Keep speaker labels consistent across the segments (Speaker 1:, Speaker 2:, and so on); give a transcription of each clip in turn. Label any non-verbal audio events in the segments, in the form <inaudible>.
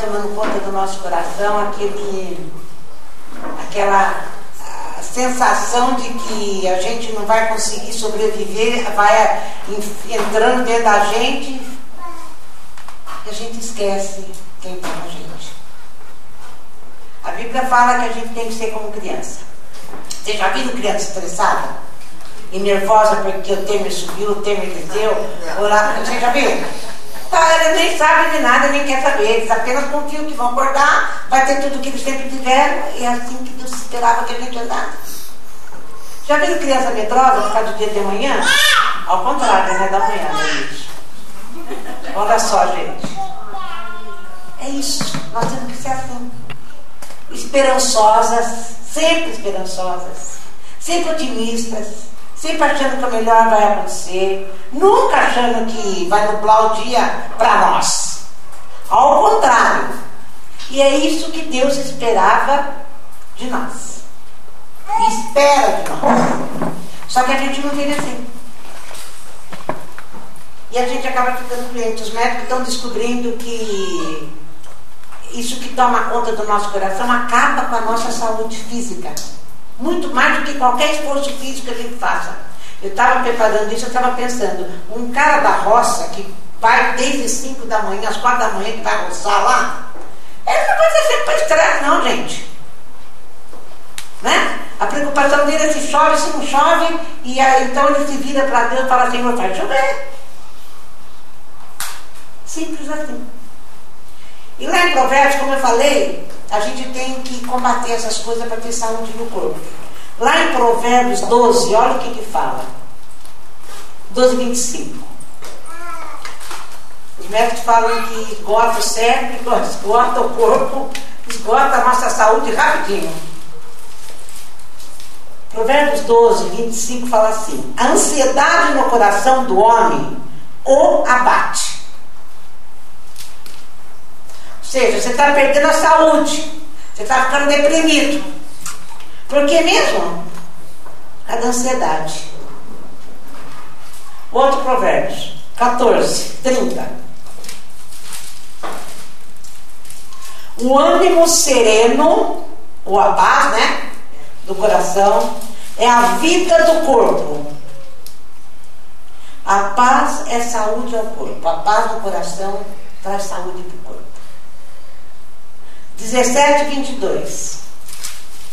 Speaker 1: tomando conta do nosso coração aquele, aquela sensação de que a gente não vai conseguir sobreviver, vai entrando dentro da gente e a gente esquece quem está a gente. A Bíblia fala que a gente tem que ser como criança. Você já viu criança estressada? E nervosa porque o Temer subiu, o Temer desceu? Você já viu? Eles nem sabem de nada, nem quer saber. Eles apenas confiam que vão acordar, vai ter tudo o que eles sempre tiveram, e é assim que Deus esperava que a gente andasse. Já viu criança medrosa por causa do dia de manhã? Ao contrário, né? Da manhã, gente. Olha só, gente. É isso. Nós temos que ser assim. Esperançosas, sempre esperançosas, sempre otimistas sempre achando que o melhor vai acontecer, nunca achando que vai nublar o dia para nós. Ao contrário. E é isso que Deus esperava de nós. E espera de nós. Só que a gente não vive assim. E a gente acaba ficando doente. Os médicos estão descobrindo que isso que toma conta do nosso coração acaba com a nossa saúde física. Muito mais do que qualquer esforço físico que a gente faça. Eu estava preparando isso, eu estava pensando, um cara da roça que vai desde 5 da manhã, às 4 da manhã, que vai roçar lá, ele não vai sempre para estresse, não, gente. Né? A preocupação dele é se chove, se não chove, e aí, então ele se vira para Deus e fala assim, vai chover. Simples assim. E lá em Provérbios, como eu falei, a gente tem que combater essas coisas para ter saúde no corpo. Lá em Provérbios 12, olha o que, que fala. 12, 25. Os médicos falam que esgota o cérebro, <laughs> esgota o corpo, esgota a nossa saúde rapidinho. Provérbios 12, 25 fala assim: A ansiedade no coração do homem o abate seja, você está perdendo a saúde, você está ficando deprimido. Por que mesmo? A da ansiedade. Outro provérbio, 14, 30. O ânimo sereno, ou a paz, né? Do coração, é a vida do corpo. A paz é saúde ao corpo. A paz do coração traz saúde para o corpo. 17, 22.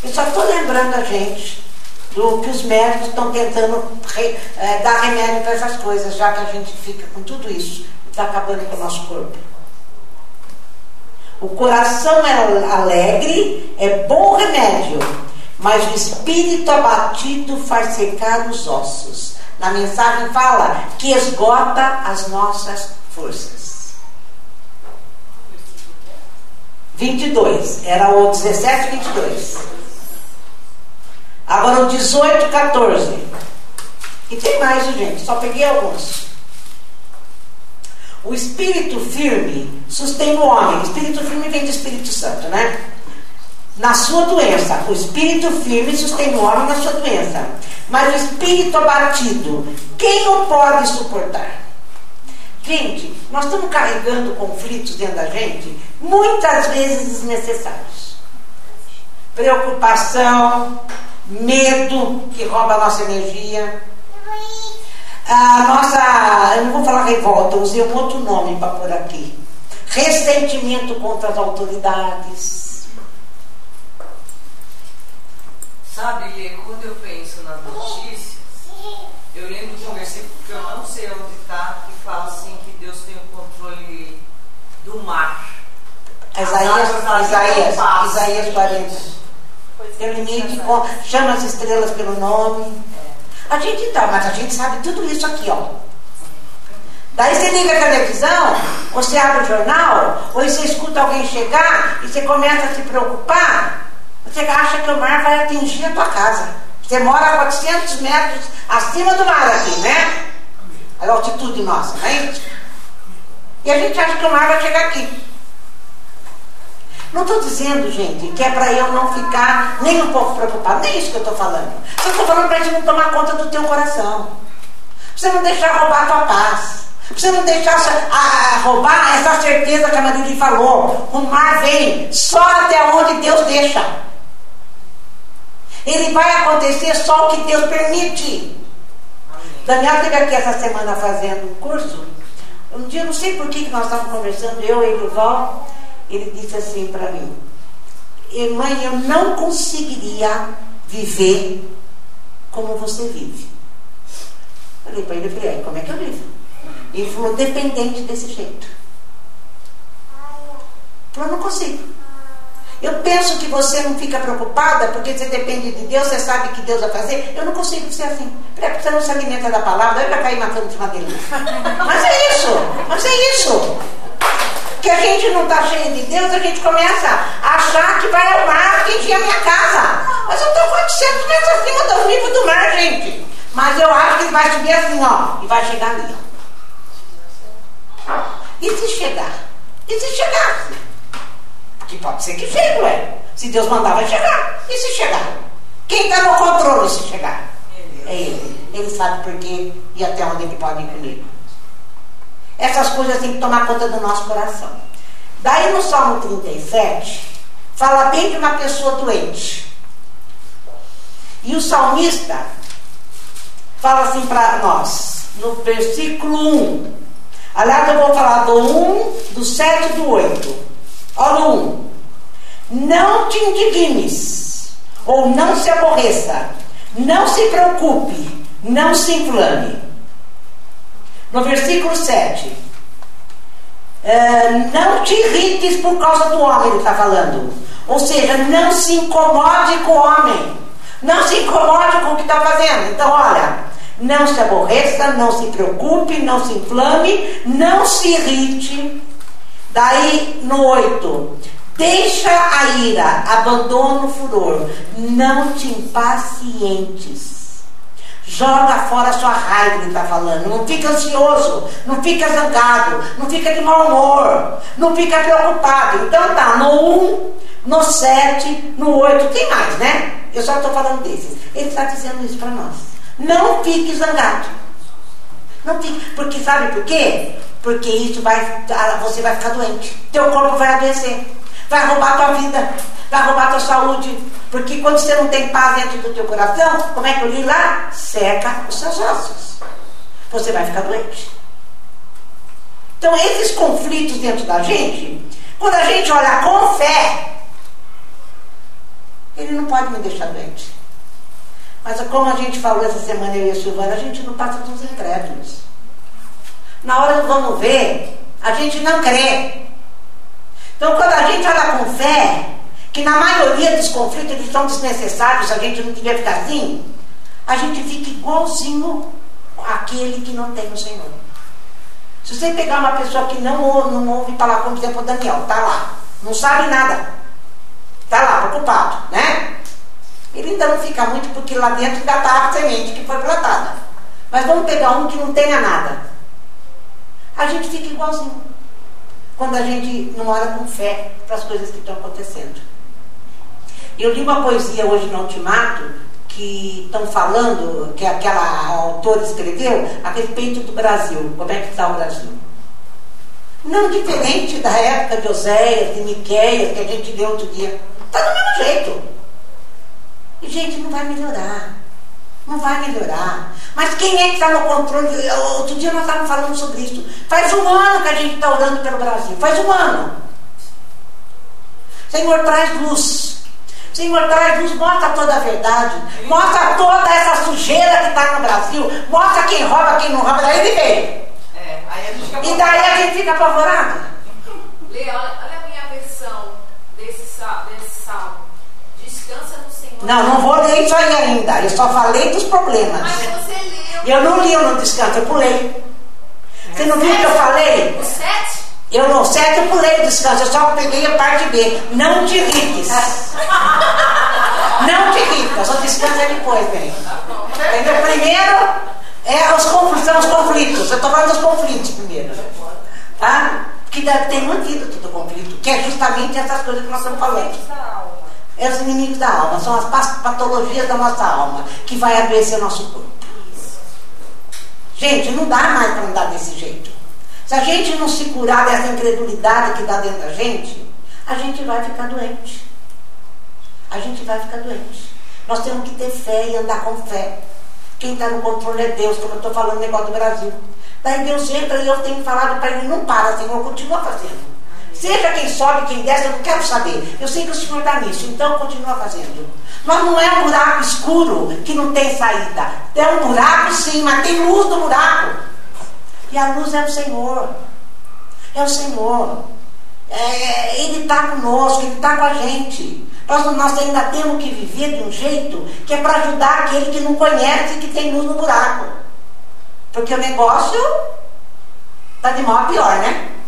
Speaker 1: Eu só estou lembrando a gente do que os médicos estão tentando re, é, dar remédio para essas coisas, já que a gente fica com tudo isso e está acabando com o nosso corpo. O coração é alegre, é bom remédio, mas o espírito abatido faz secar os ossos. Na mensagem fala que esgota as nossas forças. 22. Era o 17, 22. Agora o 18, 14. E tem mais, gente. Só peguei alguns. O espírito firme sustém o homem. Espírito firme vem do Espírito Santo, né? Na sua doença. O espírito firme sustém o homem na sua doença. Mas o espírito abatido, quem o pode suportar? Gente, nós estamos carregando conflitos dentro da gente, muitas vezes desnecessários. Preocupação, medo que rouba a nossa energia. A nossa, eu não vou falar revolta, usei um outro nome para pôr aqui. Ressentimento contra as autoridades.
Speaker 2: Sabe, Lê, quando eu penso nas notícias, eu lembro de um versículo que eu não sei onde está, que fala assim que Deus tem o controle do mar.
Speaker 1: Isaías, Isaías, Isaías 40. Tem limite, chama as estrelas pelo nome. A gente tá, mas a gente sabe tudo isso aqui, ó. Daí você liga a televisão, ou você abre o jornal, ou você escuta alguém chegar e você começa a se preocupar, você acha que o mar vai atingir a tua casa. Você mora a 400 metros acima do mar aqui, né? A altitude nossa, né? E a gente acha que o mar vai chegar aqui. Não estou dizendo, gente, que é para eu não ficar nem um pouco preocupado. Nem isso que eu estou falando. Só estou falando para a gente não tomar conta do teu coração. Você não deixar roubar a tua paz. você não deixasse a, a roubar essa certeza que a Maria falou. O mar vem só até onde Deus deixa. Ele vai acontecer só o que Deus permite. Daniel esteve aqui essa semana fazendo um curso. Um dia, não sei por que nós estávamos conversando, eu e o Val, ele disse assim para mim: Mãe, eu não conseguiria viver como você vive. Falei para ele, falei, como é que eu vivo? Ele falou, dependente desse jeito. Falou, não consigo. Eu penso que você não fica preocupada porque você depende de Deus, você sabe que Deus vai fazer. Eu não consigo ser assim. Porque você não se alimenta da palavra, eu já caí matando cima dele. Mas é isso, mas é isso. Que a gente não está cheio de Deus, a gente começa a achar que vai ao mar atingir a minha casa. Mas eu estou 400 metros acima do nível do mar, gente. Mas eu acho que ele vai subir assim, ó, e vai chegar ali. E se chegar? E se chegar? Que pode ser que chegue, ué. Se Deus mandar, vai chegar. E se chegar? Quem está no controle se chegar? É Ele. Ele sabe por quê e até onde ele pode ir comigo. Essas coisas têm que tomar conta do nosso coração. Daí no Salmo 37, fala bem de uma pessoa doente. E o salmista fala assim para nós, no versículo 1. Aliás, eu vou falar do 1, do 7 e do 8. Olha o 1. Não te indignes, ou não se aborreça, não se preocupe, não se inflame. No versículo 7. É, não te irrites por causa do homem, ele está falando. Ou seja, não se incomode com o homem. Não se incomode com o que está fazendo. Então, olha, não se aborreça, não se preocupe, não se inflame, não se irrite. Daí no 8, deixa a ira, abandona o furor, não te impacientes. Joga fora a sua raiva, ele está falando. Não fica ansioso, não fica zangado, não fica de mau humor, não fica preocupado. Então tá, no 1, no 7, no 8, tem mais, né? Eu só estou falando desses. Ele está dizendo isso para nós. Não fique zangado. Não fique, porque sabe por quê? Porque isso vai, você vai ficar doente. Teu corpo vai adoecer. Vai roubar tua vida. Vai roubar tua saúde. Porque quando você não tem paz dentro do teu coração, como é que eu li lá? Seca os seus ossos. Você vai ficar doente. Então, esses conflitos dentro da gente, quando a gente olha com fé, ele não pode me deixar doente. Mas como a gente falou essa semana, eu e a Silvana, a gente não passa dos incrédulos. Na hora do vamos ver, a gente não crê. Então, quando a gente olha com fé, que na maioria dos conflitos eles são desnecessários, a gente não devia ficar assim, a gente fica igualzinho aquele que não tem o Senhor. Se você pegar uma pessoa que não ouve, não ouve falar, como por exemplo Daniel, tá lá, não sabe nada, tá lá, preocupado, né? Ele ainda não fica muito porque lá dentro ainda está a semente que foi plantada. Mas vamos pegar um que não tenha nada. A gente fica igualzinho. Quando a gente não olha com fé para as coisas que estão acontecendo. Eu li uma poesia hoje no Ultimato que estão falando, que aquela autora escreveu, a respeito do Brasil. Como é que está o Brasil? Não diferente da época de Oséias, de Miqueias, que a gente leu outro dia. Está do mesmo jeito. Gente, não vai melhorar. Não vai melhorar. Mas quem é que está no controle? Outro dia nós estávamos falando sobre isso. Faz um ano que a gente está orando pelo Brasil. Faz um ano. Senhor, traz luz. Senhor, traz luz, mostra toda a verdade. Mostra toda essa sujeira que está no Brasil. Mostra quem rouba, quem não rouba. Daí ele veio. É, e daí a gente fica apavorado.
Speaker 3: Lê, olha, olha a minha versão desse, desse salmo. Descansa no
Speaker 1: não, não vou ler isso aí ainda. Eu só falei dos problemas.
Speaker 3: Mas você leu.
Speaker 1: Eu não li, eu não descanso, eu pulei. Você não viu o que eu falei?
Speaker 3: O 7?
Speaker 1: Eu no 7 eu pulei o descanso, eu só peguei a parte B. Não te irrites. <laughs> não te irrites, só descansa depois, bem. Entendeu? Primeiro é os conflitos, são os conflitos. Eu estou falando dos conflitos primeiro. Tá? Que deve ter mantido todo o conflito, que é justamente essas coisas que nós estamos falando é os inimigos da alma, são as patologias da nossa alma, que vai adoecer nosso corpo. Gente, não dá mais para andar desse jeito. Se a gente não se curar dessa incredulidade que está dentro da gente, a gente vai ficar doente. A gente vai ficar doente. Nós temos que ter fé e andar com fé. Quem está no controle é Deus, como eu estou falando no negócio do Brasil. Daí Deus entra e eu tenho falado para ele, não para, Senhor, continua fazendo. Seja quem sobe, quem desce, eu não quero saber. Eu sei que o Senhor está nisso, então continua fazendo. Mas não é um buraco escuro que não tem saída. É um buraco sim, mas tem luz no buraco. E a luz é o Senhor. É o Senhor. É, ele está conosco, Ele está com a gente. Nós, nós ainda temos que viver de um jeito que é para ajudar aquele que não conhece e que tem luz no buraco. Porque o negócio está de mal a pior, né?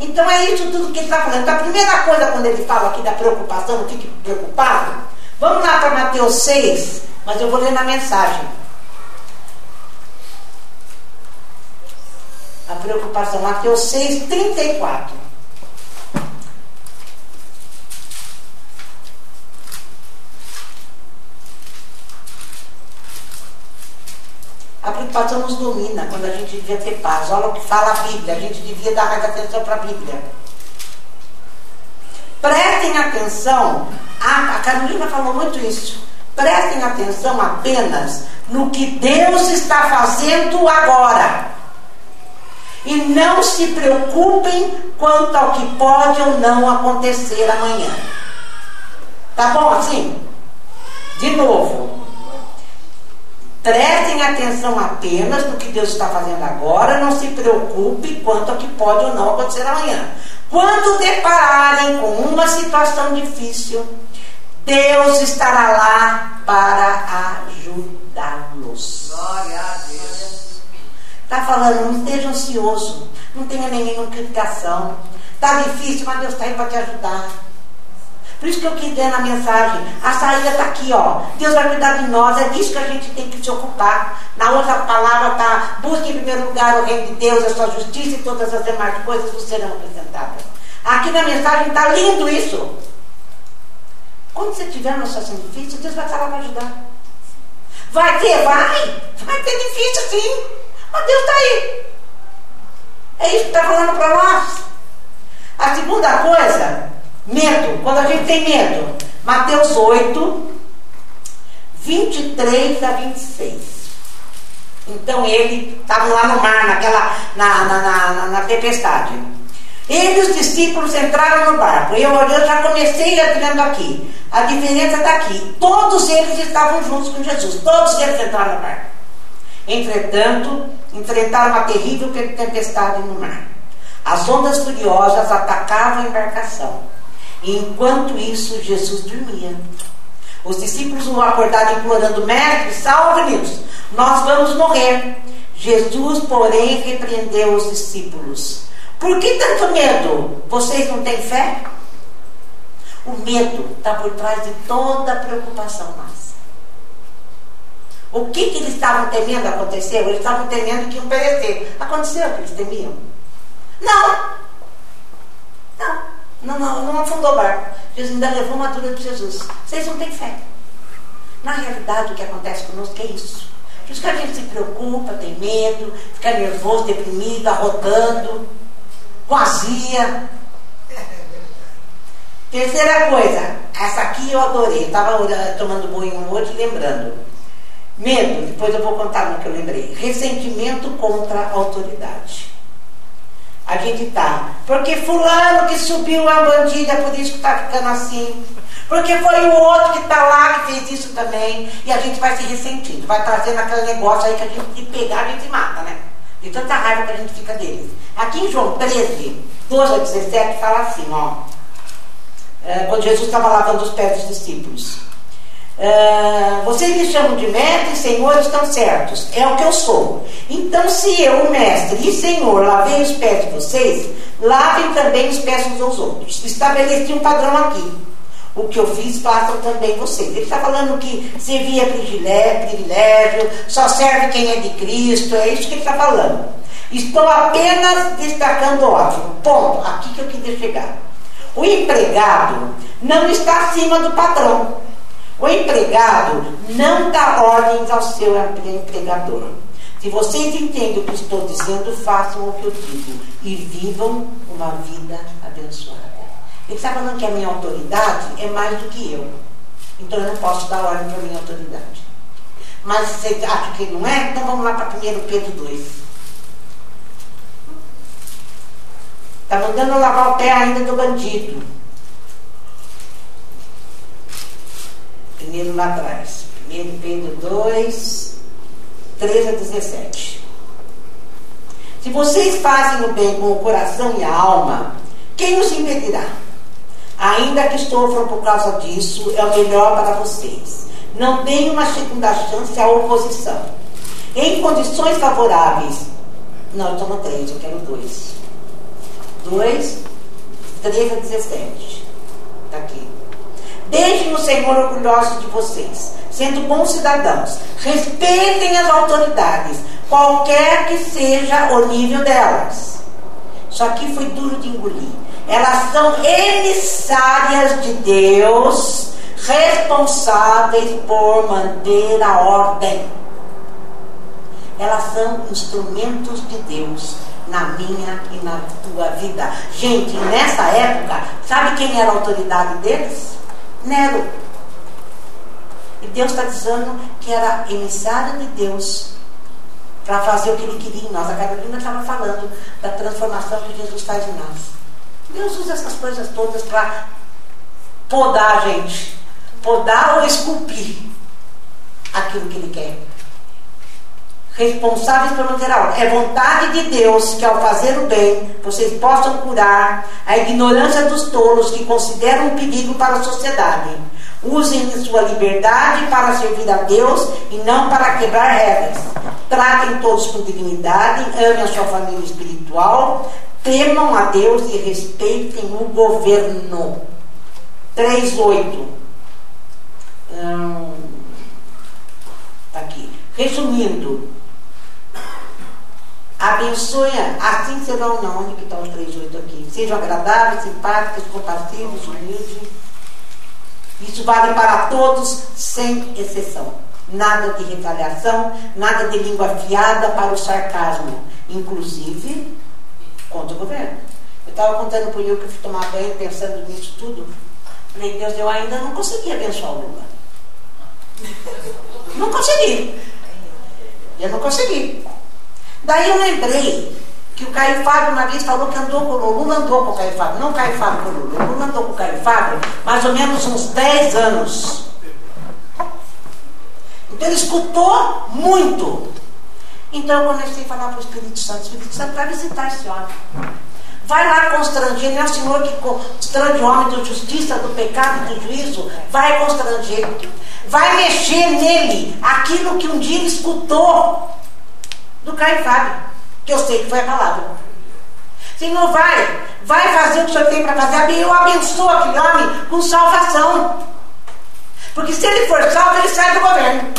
Speaker 1: Então é isso tudo que ele está falando. Então a primeira coisa quando ele fala aqui da preocupação, não fique preocupado. Vamos lá para Mateus 6, mas eu vou ler na mensagem. A preocupação, Mateus 6, 34. A preocupação nos domina quando a gente devia ter paz. Olha o que fala a Bíblia, a gente devia dar mais atenção para a Bíblia. Prestem atenção, a, a Carolina falou muito isso. Prestem atenção apenas no que Deus está fazendo agora. E não se preocupem quanto ao que pode ou não acontecer amanhã. Tá bom assim? De novo, Prestem atenção apenas no que Deus está fazendo agora, não se preocupe quanto ao que pode ou não acontecer amanhã. Quando depararem com uma situação difícil, Deus estará lá para ajudá-los.
Speaker 2: Glória a Deus.
Speaker 1: Está falando, não esteja ansioso, não tenha nenhuma criticação. Está difícil, mas Deus está aí para te ajudar. Por isso que eu quis na mensagem, a saída está aqui, ó. Deus vai cuidar de nós, é disso que a gente tem que se ocupar. Na outra palavra está, busque em primeiro lugar o reino de Deus, a sua justiça e todas as demais coisas vos serão apresentadas. Aqui na mensagem está lindo isso. Quando você tiver uma situação difícil, Deus vai estar lá para ajudar. Vai ter? Vai. Vai ter difícil sim. Mas Deus está aí. É isso que está falando para nós. A segunda coisa Medo, quando a gente tem medo. Mateus 8, 23 a 26. Então ele estava lá no mar, naquela, na, na, na, na, tempestade. Ele e os discípulos entraram no barco. Eu, eu já comecei dizendo aqui. A diferença está aqui. Todos eles estavam juntos com Jesus. Todos eles entraram no barco. Entretanto, enfrentaram uma terrível tempestade no mar. As ondas furiosas atacavam a embarcação enquanto isso, Jesus dormia. Os discípulos o acordaram implorando: Mestre, salve-nos, nós vamos morrer. Jesus, porém, repreendeu os discípulos: Por que tanto medo? Vocês não têm fé? O medo está por trás de toda a preocupação nossa. O que, que eles estavam temendo aconteceu? Eles estavam temendo que iam perecer. Aconteceu o que eles temiam? Não. Não. Não, não, não afundou o barco. Jesus ainda levou uma dura de Jesus. Vocês não têm fé. Na realidade, o que acontece conosco é isso. Por isso que a gente se preocupa, tem medo, fica nervoso, deprimido, arrotando, com azia. <laughs> Terceira coisa, essa aqui eu adorei. Estava tomando banho hoje lembrando. Medo, depois eu vou contar no que eu lembrei. Ressentimento contra a autoridade a gente tá. Porque fulano que subiu a bandida, por isso que está ficando assim. Porque foi o outro que está lá que fez isso também. E a gente vai se ressentindo, vai trazendo aquele negócio aí que a gente de pegar, a gente mata, né? De tanta raiva que a gente fica deles. Aqui em João 13, 12 a 17, fala assim, ó. É, quando Jesus estava lavando os pés dos discípulos. Uh, vocês me chamam de mestre e senhor, estão certos. É o que eu sou. Então, se eu, mestre e senhor, lavei os pés de vocês, lavem também os pés uns aos outros. Estabeleci um padrão aqui. O que eu fiz, façam também vocês. Ele está falando que servir é privilégio, só serve quem é de Cristo, é isso que ele está falando. Estou apenas destacando ótimo. Ponto. Aqui que eu queria chegar. O empregado não está acima do patrão. O empregado não dá ordens ao seu empregador. Se vocês entendem o que estou dizendo, façam o que eu digo e vivam uma vida abençoada. Ele está falando que a minha autoridade é mais do que eu. Então eu não posso dar ordem para a minha autoridade. Mas você acha que não é? Então vamos lá para 1 Pedro 2. Está mandando lavar o pé ainda do bandido. Primeiro lá atrás. 1 Pedro 2, 13 a 17. Se vocês fazem o bem com o coração e a alma, quem os impedirá? Ainda que sofram por causa disso, é o melhor para vocês. Não deem uma segunda chance à oposição. Em condições favoráveis. Não, eu no 3, eu quero 2. 2, 13 a 17. Está aqui. Deixem o Senhor orgulhoso de vocês, sendo bons cidadãos. Respeitem as autoridades, qualquer que seja o nível delas. Isso aqui foi duro de engolir. Elas são emissárias de Deus, responsáveis por manter a ordem. Elas são instrumentos de Deus na minha e na tua vida. Gente, nessa época, sabe quem era a autoridade deles? Nero. E Deus está dizendo que era emissário de Deus para fazer o que ele queria em nós. A Carolina estava falando da transformação que Jesus faz em nós. Deus usa essas coisas todas para podar a gente. Podar ou esculpir aquilo que Ele quer. Responsáveis por manter a ordem. É vontade de Deus que, ao fazer o bem, vocês possam curar a ignorância dos tolos que consideram um perigo para a sociedade. Usem sua liberdade para servir a Deus e não para quebrar regras. Tratem todos com dignidade, amem a sua família espiritual, temam a Deus e respeitem o governo. 3.8. Hum, tá aqui. Resumindo, abençoe, assim serão, não, onde que está os 3.8 aqui? Sejam agradáveis, simpáticos, compassivos, humildes. Isso vale para todos, sem exceção. Nada de retaliação, nada de língua afiada para o sarcasmo. Inclusive, contra o governo. Eu estava contando para o que eu fui tomar banho pensando nisso tudo. Falei, Deus, eu ainda não consegui abençoar o Lula. Não consegui. Eu não consegui. Daí eu lembrei que o Caio Fábio uma vez falou que andou com o Lula. Andou com o Caio Fábio. Não Caio Fábio com o Lula. Lula andou com o Caio Fábio mais ou menos uns 10 anos. Então ele escutou muito. Então eu comecei a falar para o Espírito Santo, Espírito Santo vai visitar esse homem. Vai lá constranger, não é o Senhor que constrange o homem da justiça, do pecado e do juízo. Vai constranger. Vai mexer nele aquilo que um dia ele escutou do Caio Fábio, que eu sei que foi a palavra. Senhor, vai, vai fazer o que o Senhor tem para fazer. Eu abençoo aquele homem com salvação. Porque se ele for salvo, ele sai do governo.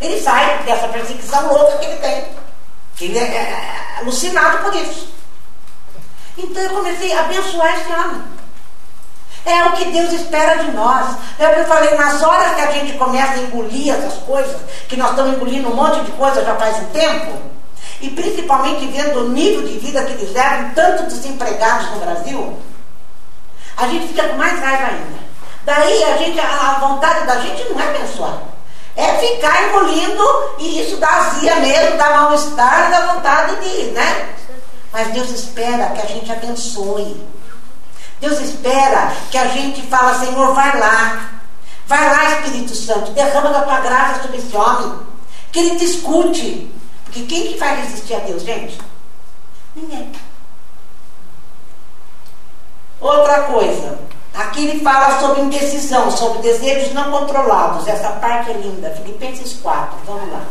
Speaker 1: Ele sai dessa perseguição louca que ele tem. Ele é, é, alucinado por isso. Então eu comecei a abençoar esse homem. É o que Deus espera de nós. É o que eu falei, nas horas que a gente começa a engolir essas coisas, que nós estamos engolindo um monte de coisa já faz um tempo, e principalmente vendo o nível de vida que eles levam, tanto desempregados no Brasil, a gente fica com mais raiva ainda. Daí a gente, a vontade da gente não é abençoar. É ficar engolindo e isso dá azia mesmo, dá mal-estar, dá vontade de ir, né? Mas Deus espera que a gente abençoe. Deus espera que a gente fala, Senhor, vai lá. Vai lá, Espírito Santo, derrama da tua graça sobre esse homem. Que ele te escute. Porque quem que vai resistir a Deus, gente? Ninguém. Outra coisa. Aqui ele fala sobre indecisão, sobre desejos não controlados. Essa parte é linda. Filipenses 4. Vamos lá.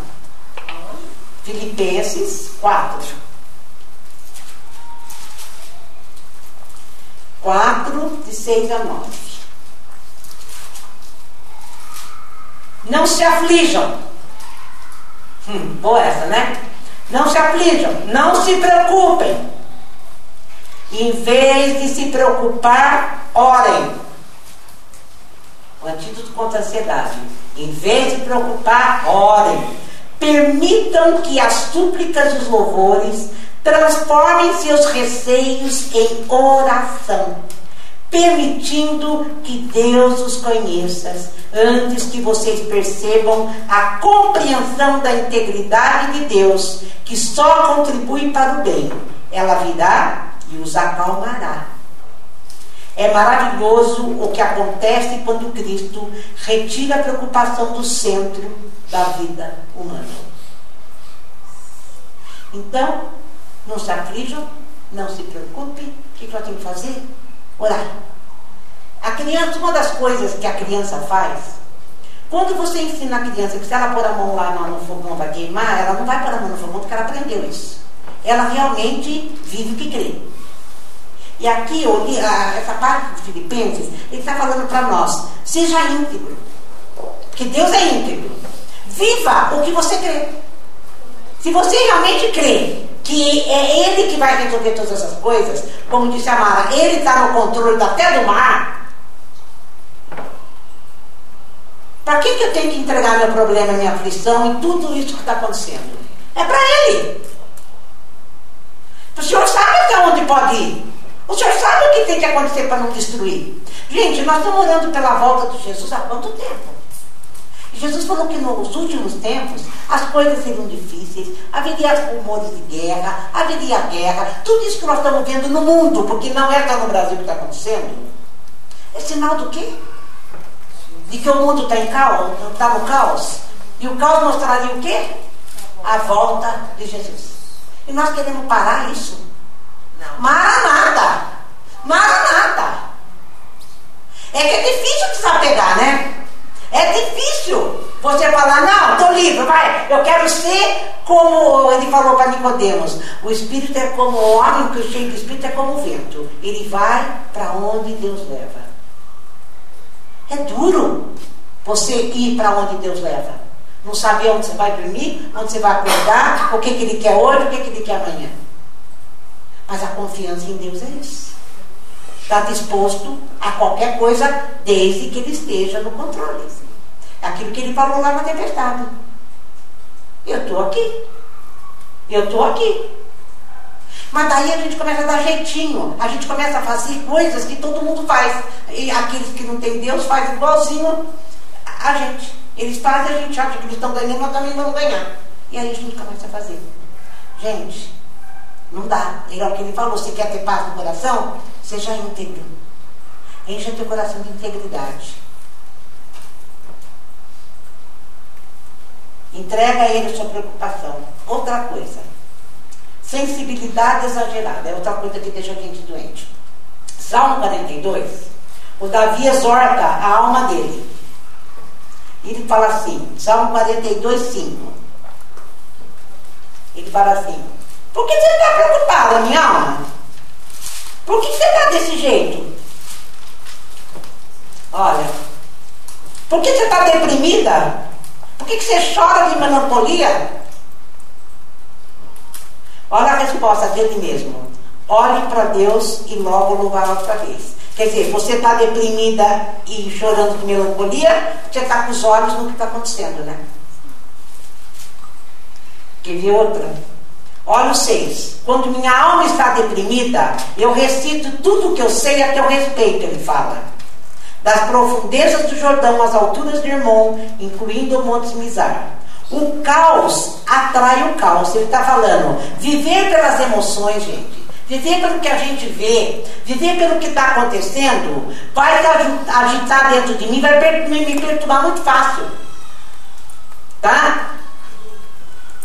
Speaker 1: Filipenses 4. 4, de 6 a 9. Não se aflijam. Hum, boa essa, né? Não se aflijam, não se preocupem. Em vez de se preocupar, orem. O antídoto contra a ansiedade. Em vez de preocupar, orem. Permitam que as súplicas e os louvores transformem seus receios em oração, permitindo que Deus os conheça, antes que vocês percebam a compreensão da integridade de Deus, que só contribui para o bem. Ela virá e os acalmará. É maravilhoso o que acontece quando Cristo retira a preocupação do centro da vida humana. Então, não se aflijam, não se preocupe. O que nós temos que fazer? Orar. A criança, uma das coisas que a criança faz, quando você ensina a criança que se ela pôr a mão lá no, fogão vai queimar, ela não vai pôr a mão no fogão porque ela aprendeu isso. Ela realmente vive o que crê. E aqui, essa parte de Filipenses, ele está falando para nós: seja íntegro. Que Deus é íntegro. Viva o que você crê. Se você realmente crê que é Ele que vai resolver todas essas coisas, como disse a Mara, Ele está no controle até do mar. Para que, que eu tenho que entregar meu problema, minha aflição e tudo isso que está acontecendo? É para Ele. O senhor sabe até onde pode ir. O senhor sabe o que tem que acontecer para não destruir. Gente, nós estamos orando pela volta de Jesus há quanto tempo? Jesus falou que nos últimos tempos as coisas seriam difíceis, haveria rumores de guerra, haveria guerra, tudo isso que nós estamos vendo no mundo, porque não é só no Brasil que está acontecendo. É sinal do quê? De que o mundo está em caos, está no caos. E o caos mostraria o quê? A volta de Jesus. E nós queremos parar isso. Não. Maranata! Maranata! É que é difícil desapegar, né? É difícil você falar, não, estou livre, vai, eu quero ser como ele falou para Nicodemos. O Espírito é como o homem, que o cheio do Espírito é como o vento. Ele vai para onde Deus leva. É duro você ir para onde Deus leva. Não saber onde você vai dormir, onde você vai acordar, o que, que ele quer hoje, o que, que ele quer amanhã. Mas a confiança em Deus é isso. Está disposto a qualquer coisa, desde que ele esteja no controle. Aquilo que ele falou lá na tempestade. Eu estou aqui. Eu estou aqui. Mas daí a gente começa a dar jeitinho. A gente começa a fazer coisas que todo mundo faz. E aqueles que não têm Deus fazem igualzinho a gente. Eles fazem, a gente acha que eles estão ganhando, nós também vamos ganhar. E aí a gente começa a fazer. Gente, não dá. É o que ele falou, você quer ter paz no coração? Seja íntegro. Encha teu coração de integridade. Entrega a ele a sua preocupação. Outra coisa. Sensibilidade exagerada. É outra coisa que deixa a gente doente. Salmo 42. O Davi exorta a alma dele. Ele fala assim, Salmo 42, 5. Ele fala assim, por que você está preocupada, minha alma? Por que você está desse jeito? Olha, por que você está deprimida? Por que, você chora de melancolia? Olha a resposta dele mesmo. Olhe para Deus e logo louvar outra vez. Quer dizer, você está deprimida e chorando de melancolia, você está com os olhos no que está acontecendo, né? Quer ver outra? Olha o 6. Quando minha alma está deprimida, eu recito tudo o que eu sei a teu respeito, ele fala das profundezas do Jordão às alturas de Hermon, incluindo o Monte Mizar. O caos atrai o caos. Ele está falando, viver pelas emoções, gente. Viver pelo que a gente vê, viver pelo que está acontecendo, vai agitar dentro de mim, vai me perturbar muito fácil. Tá?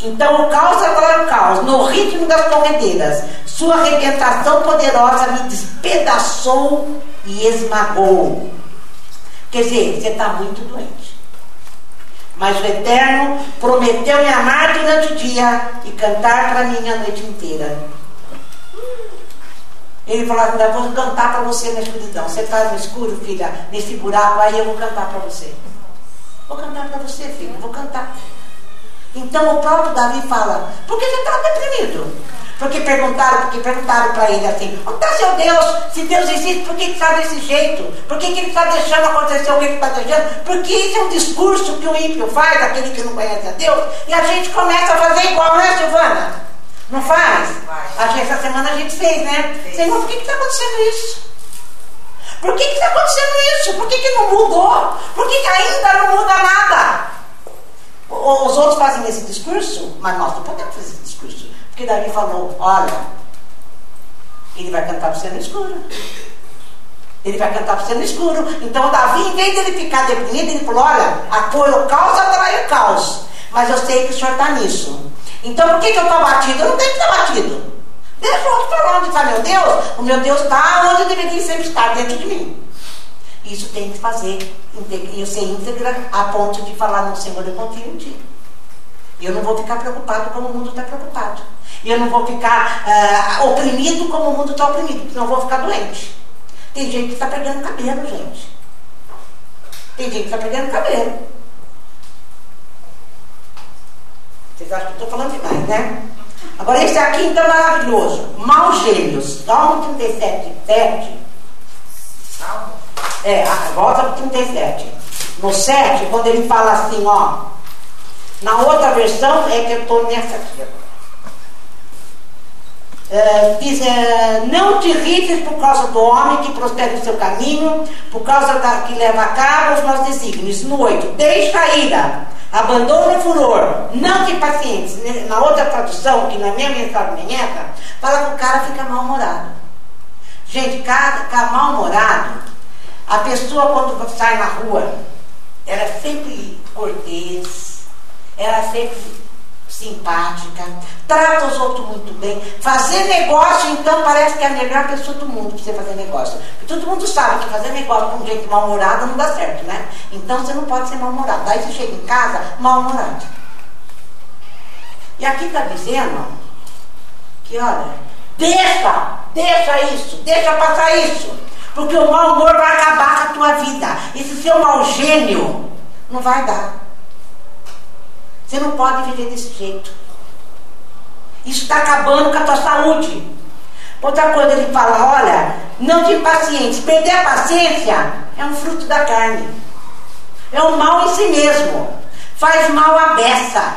Speaker 1: Então o caos atrai o caos, no ritmo das corredeiras. Sua arrebentação poderosa me despedaçou e esmagou. Quer dizer, você está muito doente. Mas o Eterno prometeu me amar durante o dia e cantar para mim a noite inteira. Ele falou, ainda vou cantar para você na escuridão. Você está no escuro, filha, nesse buraco, aí eu vou cantar para você. Vou cantar para você, filho, vou cantar. Então o próprio Davi fala, por que você está deprimido? Porque perguntaram, porque perguntaram para ele assim, onde está seu Deus? Se Deus existe, por que está desse jeito? Por que, que ele está deixando acontecer o que ele está deixando? Porque isso é um discurso que o ímpio faz, aquele que não conhece a Deus, e a gente começa a fazer igual, né, Silvana? Não faz? A gente, essa semana a gente fez, né? Fez. Senhor, por que está acontecendo isso? Por que está acontecendo isso? Por que, que não mudou? Por que, que ainda não muda nada? Os outros fazem esse discurso, mas nós não podemos fazer esse discurso. Porque Davi falou: olha, ele vai cantar para você no escuro. Ele vai cantar para você no escuro. Então Davi, em vez de ele ficar deprimido, ele falou: olha, apoio o caos atrai o caos. Mas eu sei que o senhor está nisso. Então por que, que eu estou abatido? Eu não tenho que estar abatido. Deixa o outro falar onde está meu Deus. O meu Deus está onde deveria sempre estar, dentro de mim. Isso tem que fazer, ser íntegra a ponto de falar, não, Senhor, eu confio em Ti. Eu não vou ficar preocupado como o mundo está preocupado. Eu não vou ficar uh, oprimido como o mundo está oprimido, não vou ficar doente. Tem gente que está perdendo cabelo, gente. Tem gente que está perdendo cabelo. Vocês acham que eu estou falando demais, né? Agora esse aqui então é maravilhoso. Maus gêmeos. Salmo 37, 7. É, volta para 37. No 7, quando ele fala assim, ó. Na outra versão é que eu estou nessa aqui. É, diz, é, não te irrites por causa do homem que prospera o seu caminho, por causa da que leva a cabo os nossos desígnios. No 8, deixa a ira, abandona o furor, não te pacientes. Na outra tradução, que na minha mensagem nem essa, fala que o cara fica mal-humorado. Gente, cada mal-humorado, a pessoa quando sai na rua, ela é sempre cortês, ela é sempre simpática, trata os outros muito bem. Fazer negócio, então, parece que é a melhor pessoa do mundo para você fazer negócio. Porque todo mundo sabe que fazer negócio com gente mal-humorada não dá certo, né? Então você não pode ser mal-humorado. Aí você chega em casa mal-humorado. E aqui está dizendo que, olha, deixa, deixa isso, deixa passar isso. Porque o mau humor vai acabar com a tua vida. Esse seu mau gênio não vai dar. Você não pode viver desse jeito. Isso está acabando com a tua saúde. Outra coisa, ele fala: olha, não te paciente. Perder a paciência é um fruto da carne. É um mal em si mesmo. Faz mal à beça.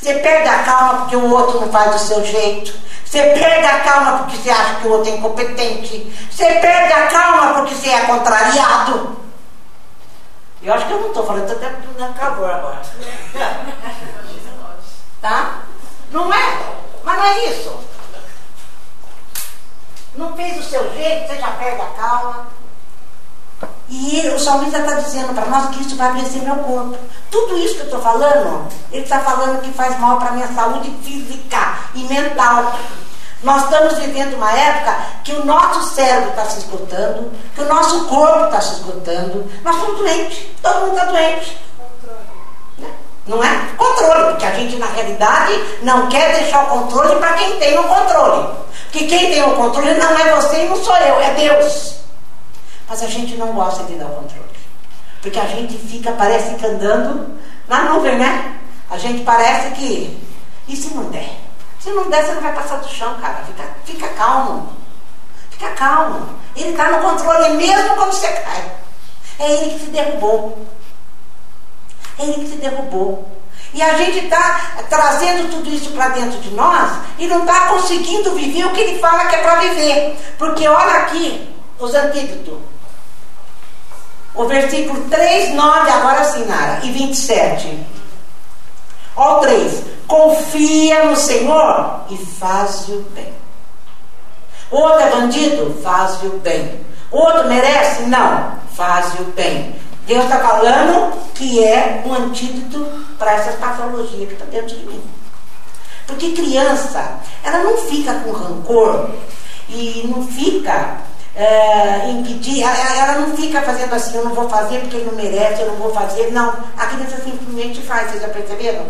Speaker 1: Você perde a calma porque o outro não faz do seu jeito. Você perde a calma porque você acha que o outro é incompetente. Você perde a calma porque você é contrariado. Eu acho que eu não estou falando, até dando calor agora. <laughs> tá? Não é? Mas não é isso. Não fez do seu jeito, você já perde a calma. E o salmista está dizendo para nós que isso vai adoecer meu corpo. Tudo isso que eu estou falando, ele está falando que faz mal para a minha saúde física e mental. Nós estamos vivendo uma época que o nosso cérebro está se esgotando, que o nosso corpo está se esgotando. Nós estamos doentes, todo mundo está doente. Né? Não é? Controle, porque a gente na realidade não quer deixar o controle para quem tem o controle. Porque quem tem o controle não é você e não sou eu, é Deus. Mas a gente não gosta de dar o controle. Porque a gente fica, parece que andando na nuvem, né? A gente parece que. E se não der? Se não der, você não vai passar do chão, cara. Fica, fica calmo. Fica calmo. Ele está no controle mesmo quando você cai. É ele que te derrubou. É ele que te derrubou. E a gente está trazendo tudo isso para dentro de nós e não está conseguindo viver o que ele fala que é para viver. Porque olha aqui os antídotos. O versículo 3, 9, agora sim, Nara, e 27. Olha o 3 confia no Senhor e faz o bem. Outro é bandido? Faz o bem. Outro merece? Não, faz o bem. Deus está falando que é um antídoto para essa patologia que está dentro de mim. Porque criança, ela não fica com rancor e não fica é, impedir, ela, ela, não fica fazendo assim, eu não vou fazer porque ele não merece, eu não vou fazer. Não, a criança simplesmente faz, vocês já perceberam?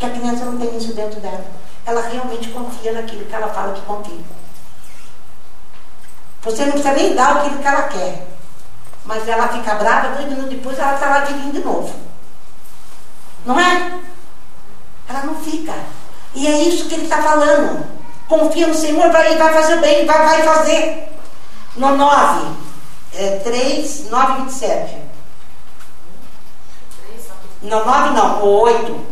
Speaker 1: que a criança não tem isso dentro dela. Ela realmente confia naquilo que ela fala que confia. Você não precisa nem dar aquilo que ela quer. Mas ela fica brava, dois minutos depois ela está lá de de novo. Não é? Ela não fica. E é isso que ele está falando. Confia no Senhor, vai, vai fazer bem, vai, vai fazer. No 9, é, 3, 9 e 27. No 9 não, o 8.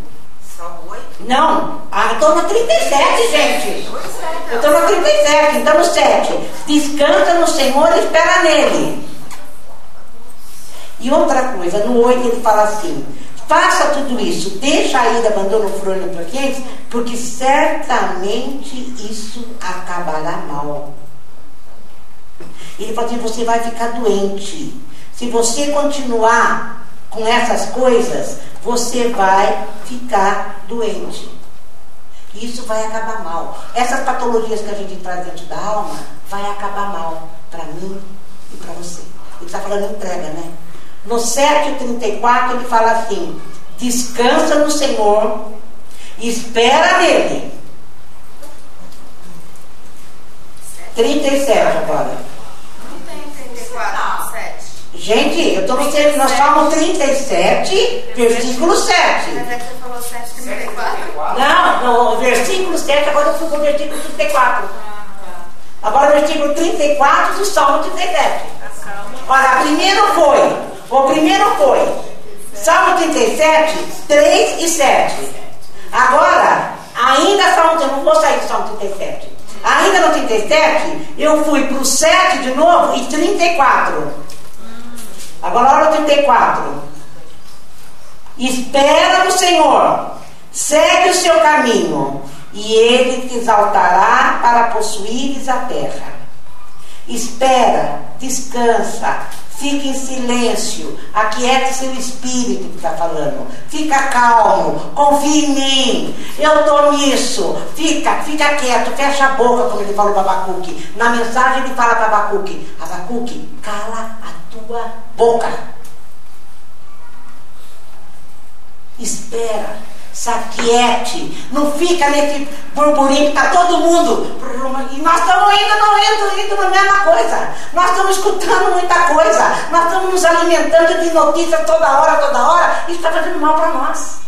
Speaker 2: Só oito?
Speaker 1: Não, ah, estou no 37, gente.
Speaker 3: É,
Speaker 1: Eu estou no 37, então no 7. Descansa no Senhor e espera nele. E outra coisa, no 8 ele fala assim: faça tudo isso, deixa a abandona o fronho para quentes, porque certamente isso acabará mal. Ele fala assim: você vai ficar doente. Se você continuar com essas coisas, você vai ficar doente. Isso vai acabar mal. Essas patologias que a gente traz dentro da alma vai acabar mal para mim e para você. Ele está falando entrega, né? No 7,34 ele fala assim: descansa no Senhor, espera nele. 37 agora.
Speaker 3: Não tem 34, 7.
Speaker 1: Gente, eu estou no nós Salmo 37, versículo 7.
Speaker 3: Mas é que você falou 7, 34.
Speaker 1: Não, no versículo 7, agora eu fui para o versículo 34. Agora versículo 34 do Salmo 37. Olha, primeiro foi, o primeiro foi, Salmo 37, 3 e 7. Agora, ainda Salmo, eu não vou sair do Salmo 37. Ainda no 37, eu fui para o 7 de novo e 34. Agora olha o 34. Espera no Senhor, segue o seu caminho, e ele te exaltará para possuires a terra. Espera, descansa, fica em silêncio, aquiete seu espírito que está falando. Fica calmo, confia em mim. Eu estou nisso. Fica, fica quieto, fecha a boca, como ele falou para Abacuque. Na mensagem ele fala para Abacuque: Abacuque, cala a tua boca. Espera, se aquiete, não fica nesse burburinho que está todo mundo. E nós estamos indo, não indo, indo na mesma coisa. Nós estamos escutando muita coisa. Nós estamos nos alimentando de notícias toda hora, toda hora. Isso está fazendo mal para nós.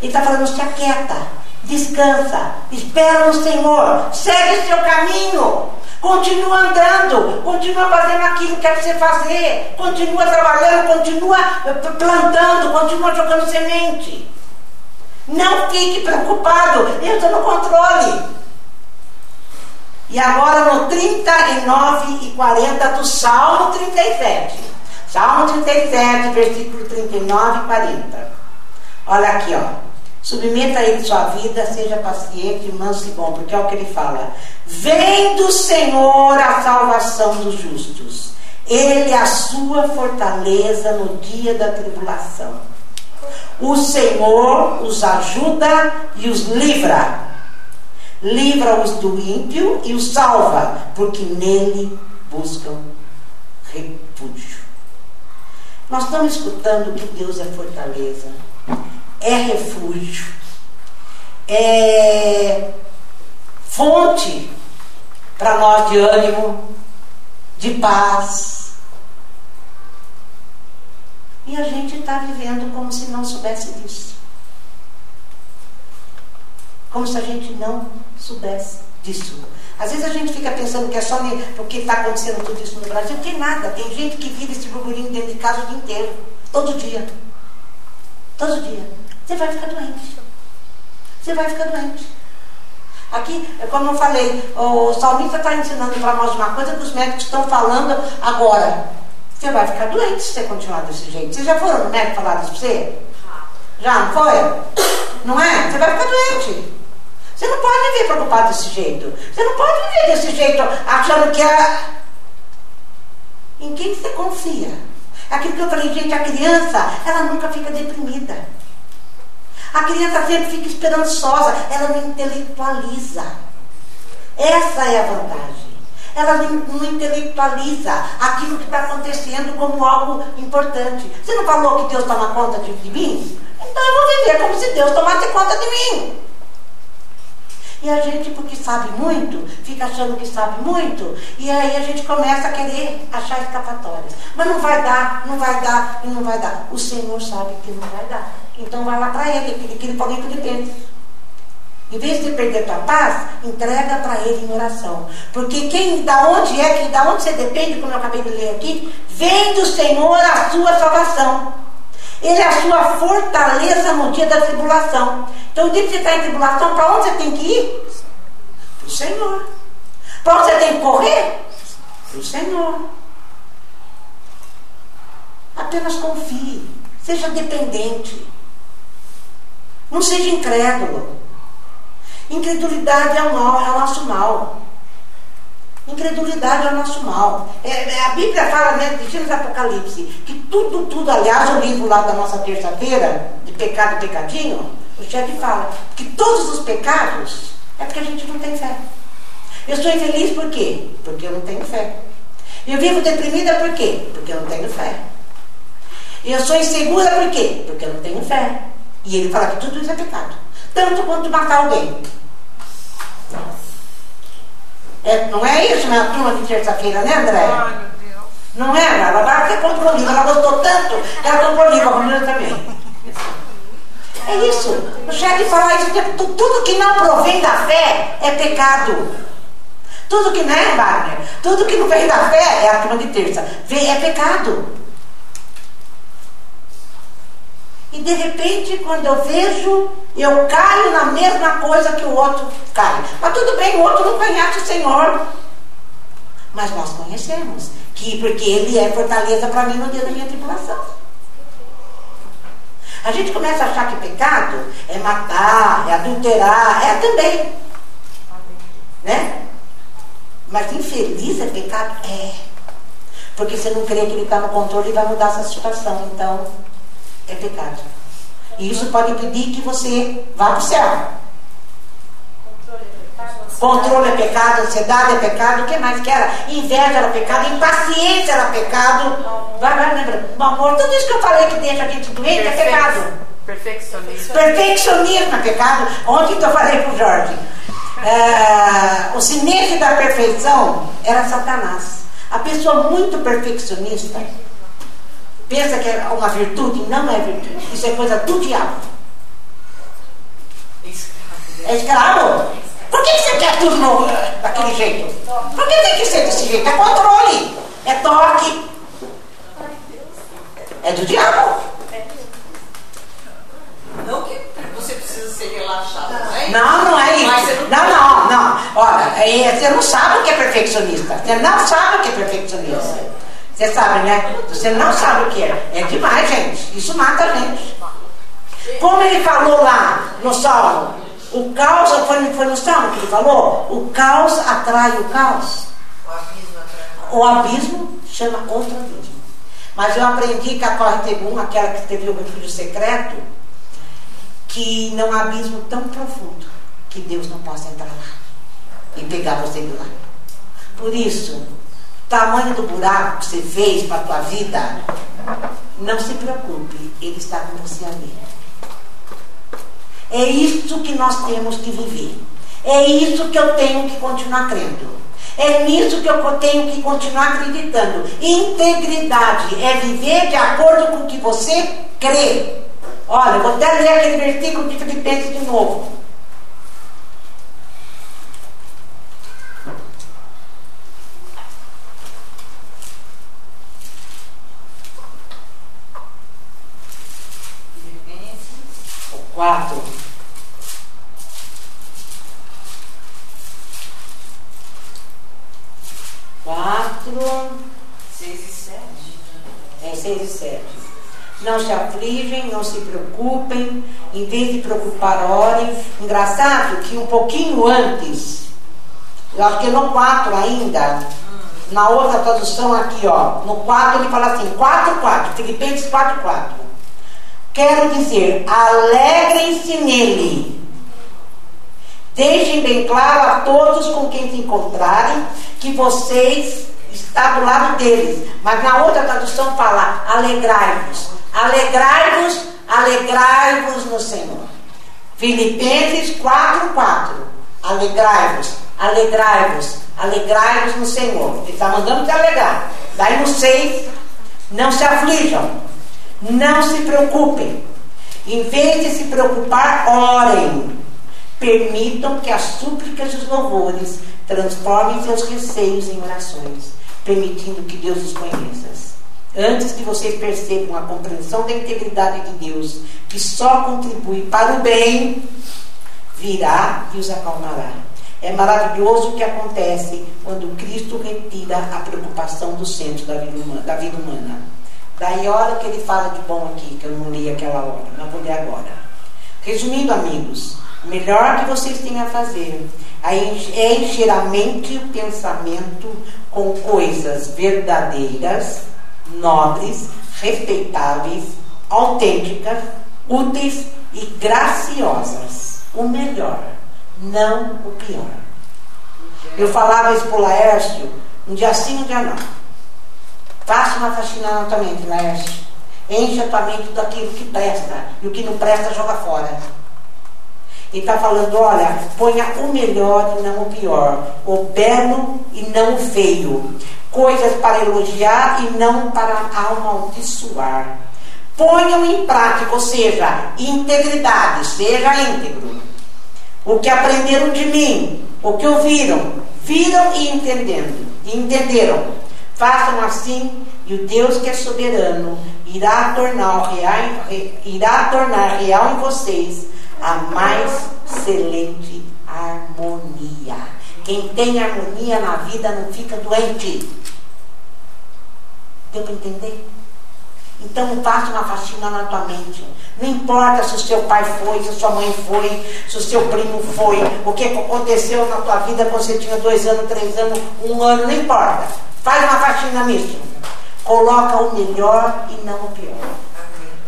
Speaker 1: Ele está falando, se aquieta, descansa, espera no Senhor, segue seu caminho. Continua andando, continua fazendo aquilo que é para você fazer, continua trabalhando, continua eh, plantando, continua jogando semente. Não fique preocupado, eu estou no controle. E agora no 39 e 40 do Salmo 37. Salmo 37, versículo 39 e 40. Olha aqui, ó. Submeta ele sua vida, seja paciente, manso e bom, porque é o que ele fala. Vem do Senhor a salvação dos justos. Ele é a sua fortaleza no dia da tribulação. O Senhor os ajuda e os livra. Livra-os do ímpio e os salva, porque nele buscam refúgio. Nós estamos escutando que Deus é fortaleza é refúgio, é fonte para nós de ânimo, de paz. E a gente está vivendo como se não soubesse disso. Como se a gente não soubesse disso. Às vezes a gente fica pensando que é só porque está acontecendo tudo isso no Brasil. Tem nada. Tem gente que vive esse burburinho dentro de casa o dia inteiro. Todo dia. Todo dia. Você vai ficar doente. Você vai ficar doente. Aqui, como eu falei, o salmista está ensinando para nós uma coisa que os médicos estão falando agora. Você vai ficar doente se você continuar desse jeito. Vocês já foram no médico falar isso para você? Já, não foi? Não é? Você vai ficar doente. Você não pode viver preocupado desse jeito. Você não pode viver desse jeito achando que é. Em quem você confia? Aquilo que eu falei, gente, a criança, ela nunca fica deprimida. A criança sempre fica esperançosa, ela não intelectualiza. Essa é a vantagem. Ela não, intelectualiza aquilo que está acontecendo como algo importante. Você não falou que Deus toma conta de mim? Então eu vou viver como se Deus tomasse conta de mim. E a gente, porque sabe muito, fica achando que sabe muito, e aí a gente começa a querer achar escapatórias. Mas não vai dar, não vai dar e não vai dar. O Senhor sabe que não vai dar. Então vai lá para ele, que ele põe que depende. Em vez de perder tua paz, entrega para ele em oração. Porque quem, da onde é que, da onde você depende, como eu acabei de ler aqui, vem do Senhor a sua salvação. Ele é a sua fortaleza no dia da tribulação. Então, o dia que você está em tribulação, para onde você tem que ir? Para o Senhor. Para onde você tem que correr? Para o Senhor. Apenas confie. Seja dependente. Não seja incrédulo. Incredulidade é o, mal, é o nosso mal. Incredulidade é o nosso mal. É, é a Bíblia fala, né, de Gênesis Apocalipse, que tudo, tudo, aliás, o livro lá da nossa terça-feira, de pecado e pecadinho, o chefe fala que todos os pecados é porque a gente não tem fé. Eu sou infeliz por quê? Porque eu não tenho fé. Eu vivo deprimida por quê? Porque eu não tenho fé. Eu sou insegura por quê? Porque eu não tenho fé. E ele fala que tudo isso é pecado. Tanto quanto matar alguém. É, não é isso, minha turma de terça-feira, né, André?
Speaker 3: Ai.
Speaker 1: Não é? Ela comprou o livro. Ela gostou tanto que ela comprou o livro, a Romina também. É isso. O chefe fala isso o tempo todo. Tudo que não provém da fé é pecado. Tudo que não é, Wagner? Tudo que não vem da fé é a turma de terça. Vem, é pecado. E de repente, quando eu vejo, eu caio na mesma coisa que o outro cai. Mas tudo bem, o outro não conhece o Senhor. Mas nós conhecemos. Que, porque Ele é fortaleza para mim no dia da minha tribulação. A gente começa a achar que pecado é matar, é adulterar, é também. Né? Mas infeliz é pecado? É. Porque você não crê que ele está no controle e vai mudar essa situação. Então, é pecado. E isso pode impedir que você vá para o céu. Controle é pecado, ansiedade é pecado, o que mais que era? Inveja era pecado, impaciência era pecado. Vai, vai, lembra? Amor, tudo isso que eu falei que deixa a gente doente é pecado.
Speaker 3: Perfeccionista.
Speaker 1: Perfeccionismo é pecado. Ontem que eu falei para o Jorge. é, o cinete da perfeição era Satanás. A pessoa muito perfeccionista pensa que é uma virtude, não é virtude. Isso é coisa do diabo. É escravo? Por que você quer tudo no- daquele jeito? Por que tem que ser desse jeito? É controle, é toque. É do diabo.
Speaker 2: Não que você precisa ser relaxado, não é?
Speaker 1: Não, não é isso.
Speaker 2: Não-
Speaker 1: Não, não, não. Olha, é, você não sabe o que é perfeccionista. Você não sabe o que é perfeccionista. Você sabe, né? Você não sabe o que é. É demais, gente. Isso mata a gente. Como ele falou lá no Salmo, o caos, foi, foi no Salmo que ele falou? O caos atrai o caos.
Speaker 2: O abismo atrás.
Speaker 1: O abismo chama outro abismo. Mas eu aprendi que a Corre teve um, aquela que teve o refúgio secreto, que não há abismo tão profundo que Deus não possa entrar lá e pegar você de lá. Por isso, tamanho do buraco que você fez para a tua vida, não se preocupe, Ele está com você ali. É isso que nós temos que viver. É isso que eu tenho que continuar crendo. É nisso que eu tenho que continuar acreditando. Integridade é viver de acordo com o que você crê. Olha, vou até ler aquele versículo de Filipenses de novo.
Speaker 2: Filipenses.
Speaker 1: O 4. Quatro.
Speaker 2: 6 e 7.
Speaker 1: É 6 e 7. Não se afligem, não se preocupem, em vez de preocupar, orem. Engraçado que um pouquinho antes, eu acho que no 4 ainda, na outra tradução aqui, ó, no 4 ele fala assim, 4, 4, Filipenses 4, 4. Quero dizer, alegrem-se nele. Deixem bem claro a todos com quem se encontrarem que vocês está do lado deles. Mas na outra tradução fala: alegrai-vos, alegrai-vos, alegrai-vos no Senhor. Filipenses 4, 4. Alegrai-vos, alegrai-vos, alegrai-vos no Senhor. Ele está mandando te alegrar. Daí no 6, não se aflijam, não se preocupem. Em vez de se preocupar, orem. Permitam que as súplicas e os louvores transformem seus receios em orações, permitindo que Deus os conheça. Antes que vocês percebam a compreensão da integridade de Deus, que só contribui para o bem, virá e os acalmará. É maravilhoso o que acontece quando Cristo retira a preocupação do centro da vida humana. Da vida humana. Daí a hora que ele fala de bom aqui, que eu não li aquela hora, mas vou ler agora. Resumindo, amigos, o melhor que vocês têm a fazer é encher a mente e o pensamento com coisas verdadeiras, nobres, respeitáveis, autênticas, úteis e graciosas. O melhor, não o pior. Eu falava isso para o Laércio, um dia sim, um dia não. Faça uma faxina na tua mente, Laércio. Enche a tua mente daquilo que presta. E o que não presta, joga fora. E está falando, olha, ponha o melhor e não o pior. O belo e não o feio. Coisas para elogiar e não para amaldiçoar. Ponham em prática, ou seja, integridade, seja íntegro. O que aprenderam de mim, o que ouviram, viram e entendendo, entenderam. Façam assim e o Deus que é soberano irá tornar real, irá tornar real em vocês a mais excelente harmonia. Quem tem harmonia na vida não fica doente. Deu para entender? Então faça uma faxina na tua mente. Não importa se o seu pai foi, se a sua mãe foi, se o seu primo foi, o que aconteceu na tua vida quando você tinha dois anos, três anos, um ano, não importa. Faz uma faxina nisso. Coloca o melhor e não o pior.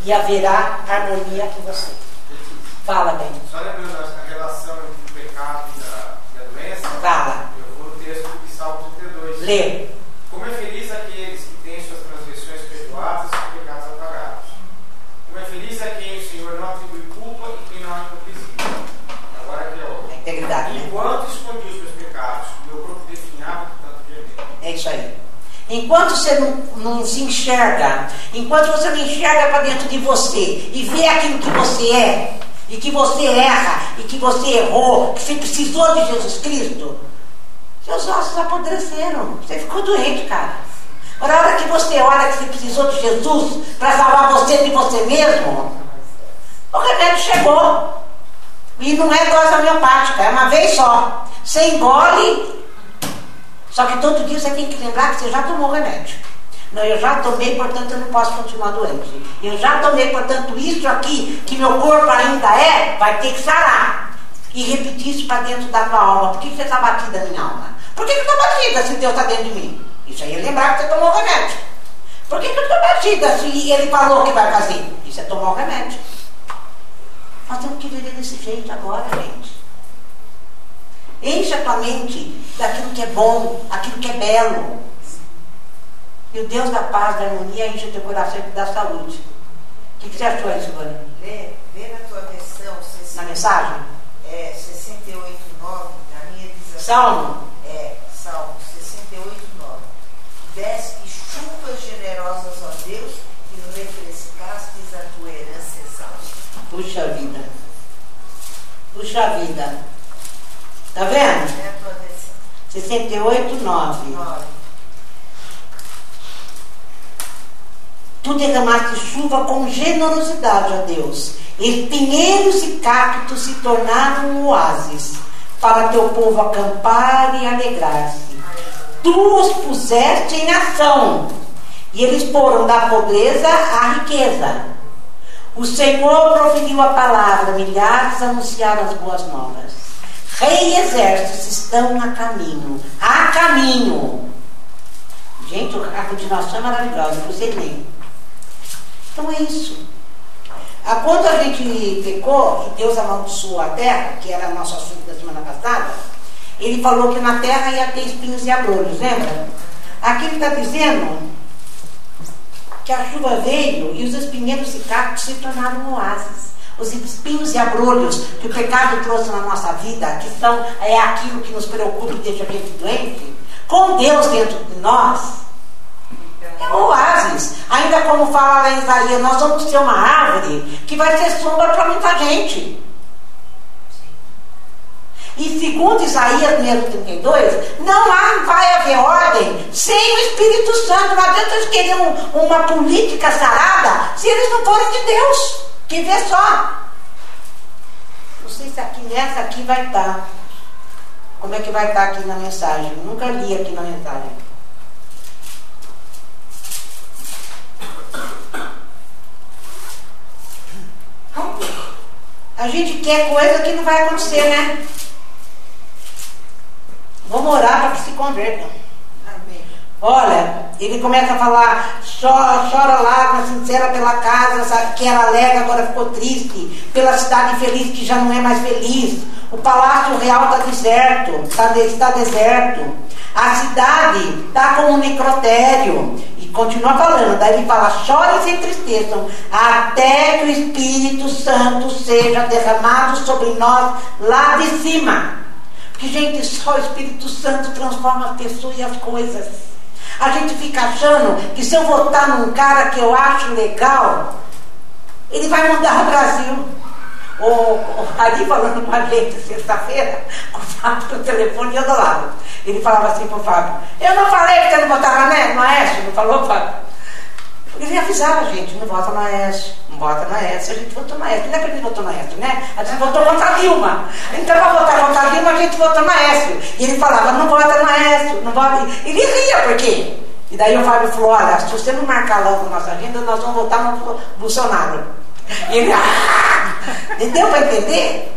Speaker 1: E haverá harmonia em você. Fala, bem.
Speaker 4: Só lembrando a relação entre o pecado e a, e a doença.
Speaker 1: Fala.
Speaker 4: Eu vou no texto de Salmo 32.
Speaker 1: Lê.
Speaker 4: Como é feliz aqueles que têm suas transgressões perdoadas e seus pecados apagados. Como é feliz a quem o Senhor não atribui culpa e quem não há hipocrisia. Agora aqui é o.
Speaker 1: A integridade. Né?
Speaker 4: Enquanto escondi os meus pecados, meu corpo definhava de tanto gemer.
Speaker 1: É isso aí. Enquanto você não, não, se enxerga, enquanto você não enxerga para dentro de você e vê aquilo que você é, e que você erra, e que você errou, que você precisou de Jesus Cristo, seus ossos apodreceram. Você ficou doente, cara. Agora, a hora que você olha que você precisou de Jesus para salvar você de você mesmo, o remédio chegou. E não é dose homeopática, é uma vez só. Você engole, só que todo dia você tem que lembrar que você já tomou o remédio. Não, eu já tomei, portanto eu não posso continuar doente. Eu já tomei, portanto, isso aqui que meu corpo ainda é, vai ter que sarar. E repetir isso para dentro da tua alma. Por que você está batida, minha alma? Por que eu estou batida se Deus está dentro de mim? Isso aí é lembrar que você tomou o remédio. Por que, que eu estou batida se ele falou que vai fazer? Isso é tomar o remédio. Nós temos que viver desse jeito agora, gente. Enche a tua mente daquilo que é bom, aquilo que é belo. E o Deus da paz, da harmonia, enche o teu coração e te dá saúde. O que, que você achou aí, Silvana?
Speaker 2: Vê, vê na tua versão, 60,
Speaker 1: Na mensagem?
Speaker 2: é, 68, 9, na minha diz assim,
Speaker 1: Salmo?
Speaker 2: É, Salmo 68, 9. Deste chuvas generosas, ó Deus, e nos refrescastes a tua herança exausta.
Speaker 1: Puxa vida. Puxa vida. Tá vendo?
Speaker 2: É a tua versão.
Speaker 1: 68, 9.
Speaker 2: 9.
Speaker 1: Tu derramaste chuva com generosidade, ó Deus. E pinheiros e cactos se tornaram oásis para teu povo acampar e alegrar-se. Tu os puseste em ação e eles foram da pobreza à riqueza. O Senhor proferiu a palavra, milhares anunciaram as boas novas. Rei e exércitos estão a caminho, a caminho. Gente, a continuação é maravilhosa, você lê. Então é isso. A quando a gente pecou e Deus amaldiçoou a terra, que era nosso assunto da semana passada, ele falou que na terra ia ter espinhos e abrolhos, lembra? Aqui ele está dizendo que a chuva veio e os espinheiros e cactos se tornaram oásis. Os espinhos e abrolhos que o pecado trouxe na nossa vida, que são é aquilo que nos preocupa e deixa a gente doente, com Deus dentro de nós, é um oásis. Ainda como fala lá em Isaías, nós vamos ter uma árvore que vai ser sombra para muita gente. E segundo Isaías mesmo 32, não há, vai haver ordem sem o Espírito Santo. Não adianta eles querem um, uma política sarada se eles não forem de Deus. Que vê só. Não sei se aqui nessa aqui vai estar. Como é que vai estar aqui na mensagem? Nunca li aqui na mensagem. A gente quer coisa que não vai acontecer, né? Vamos orar para que se convertam. Olha, ele começa a falar, chora, chora lágrima sincera pela casa sabe, que era alegre, agora ficou triste, pela cidade feliz que já não é mais feliz. O palácio real está deserto, está, está deserto. A cidade está como um necrotério. E continua falando, daí ele fala, chorem e se entristeçam, até que o Espírito Santo seja derramado sobre nós lá de cima. Gente, só o Espírito Santo transforma as pessoas e as coisas. A gente fica achando que se eu votar num cara que eu acho legal, ele vai mudar o Brasil. O, ali falando com a gente sexta-feira, com o Fábio no telefone do lado. Ele falava assim pro Fábio, eu não falei que você não votava né? no Aécio, não falou, Fábio? Ele avisava a gente, não vota Aécio, não vota Aécio, a gente votou Aécio. Não é que a gente votou Aécio, né? A gente votou contra a Dilma. Então, para votar contra a Dilma, a gente votou Aécio. E ele falava, não vota Aécio, não vota. Ele ria, por quê? E daí o Fábio falou, olha, se você não marcar logo nossa agenda, nós vamos votar no Bolsonaro. E ele, ah! Deu para entender?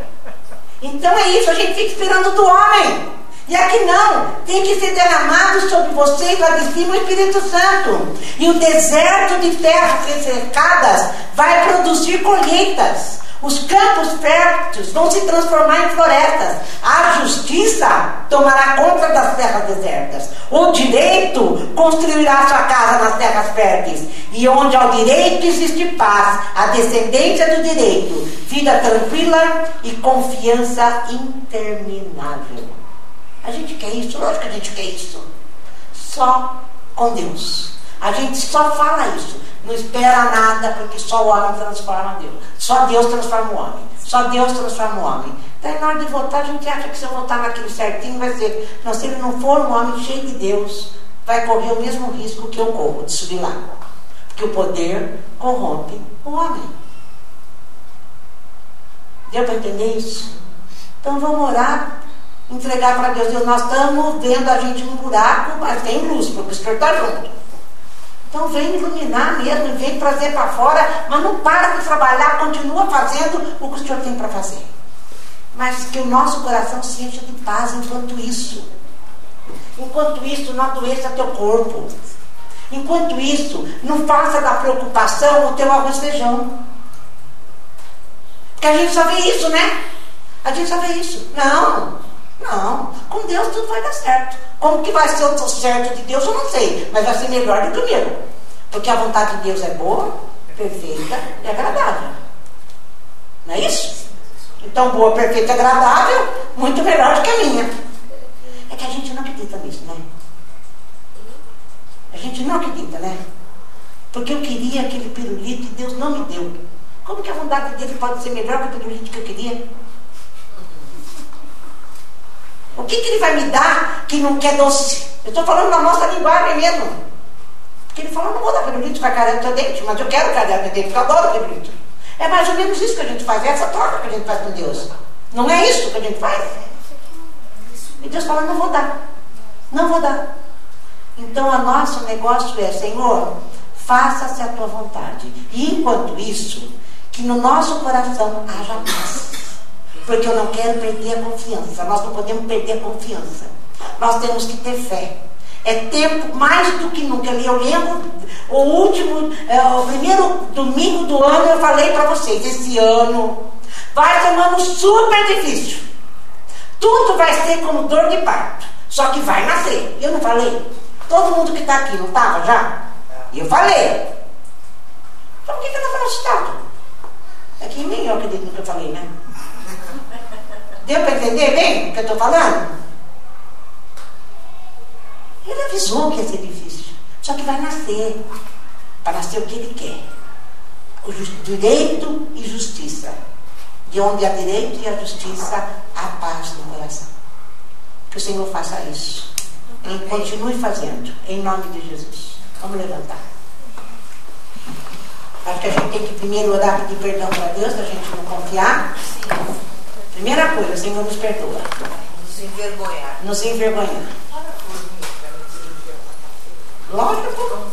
Speaker 1: Então é isso, a gente fica esperando do homem. E aqui não, tem que ser derramado sobre vocês lá de cima o Espírito Santo. E o deserto de terras ressecadas vai produzir colheitas. Os campos férteis vão se transformar em florestas. A justiça tomará conta das terras desertas. O direito construirá sua casa nas terras férteis. E onde há o direito existe paz, a descendência do direito, vida tranquila e confiança interminável. A gente quer isso, lógico que a gente quer isso. Só com Deus. A gente só fala isso. Não espera nada, porque só o homem transforma Deus. Só Deus transforma o homem. Só Deus transforma o homem. Daí na hora de votar, a gente acha que se eu votar naquilo certinho vai ser. Não, se ele não for um homem cheio de Deus, vai correr o mesmo risco que eu corro de subir lá. Porque o poder corrompe o homem. Deu para entender isso? Então vamos orar entregar para Deus. Deus, nós estamos vendo a gente num buraco, mas tem luz, porque o Senhor está junto. Então vem iluminar mesmo, vem trazer para fora, mas não para de trabalhar, continua fazendo o que o Senhor tem para fazer. Mas que o nosso coração se encha de paz enquanto isso. Enquanto isso, não adoeça teu corpo. Enquanto isso, não faça da preocupação o teu arroz feijão. Porque a gente só vê isso, né? A gente só vê isso. Não. Não, com Deus tudo vai dar certo. Como que vai ser o certo de Deus, eu não sei, mas vai ser melhor do que o meu. Porque a vontade de Deus é boa, perfeita e agradável. Não é isso? Então, boa, perfeita e agradável, muito melhor do que a minha. É que a gente não acredita nisso, né? A gente não acredita, né? Porque eu queria aquele pirulito e Deus não me deu. Como que a vontade dele pode ser melhor que o pirulito que eu queria? O que, que ele vai me dar que não quer doce? Eu estou falando na nossa linguagem mesmo. Porque ele falou, não vou dar pirulito para carinha do teu dente, mas eu quero carinha do teu dente, porque eu adoro pirulito. É mais ou menos isso que a gente faz, é essa troca que a gente faz com Deus. Não é isso que a gente faz? E Deus fala, não vou dar. Não vou dar. Então, o nosso negócio é, Senhor, faça-se a tua vontade. E enquanto isso, que no nosso coração haja paz porque eu não quero perder a confiança. Nós não podemos perder a confiança. Nós temos que ter fé. É tempo mais do que nunca. Eu lembro o último, é, o primeiro domingo do ano, eu falei para vocês: esse ano vai ser um ano super difícil. Tudo vai ser como dor de parto. Só que vai nascer. Eu não falei? Todo mundo que está aqui não estava já? Eu falei. Então por que, que eu não falei assustado? É que nem eu acredito no que eu falei, né? Deu para entender bem o que eu estou falando? Ele avisou que ia ser difícil. Só que vai nascer. Para nascer o que ele quer. O direito e justiça. De onde há direito e a justiça, há paz no coração. Que o Senhor faça isso. E continue fazendo. Em nome de Jesus. Vamos levantar. Acho que a gente tem que primeiro orar pedir perdão para Deus, para a gente não confiar. Primeira coisa, o Senhor nos perdoa.
Speaker 2: Nos envergonhar.
Speaker 1: Nos envergonhar. Lógico.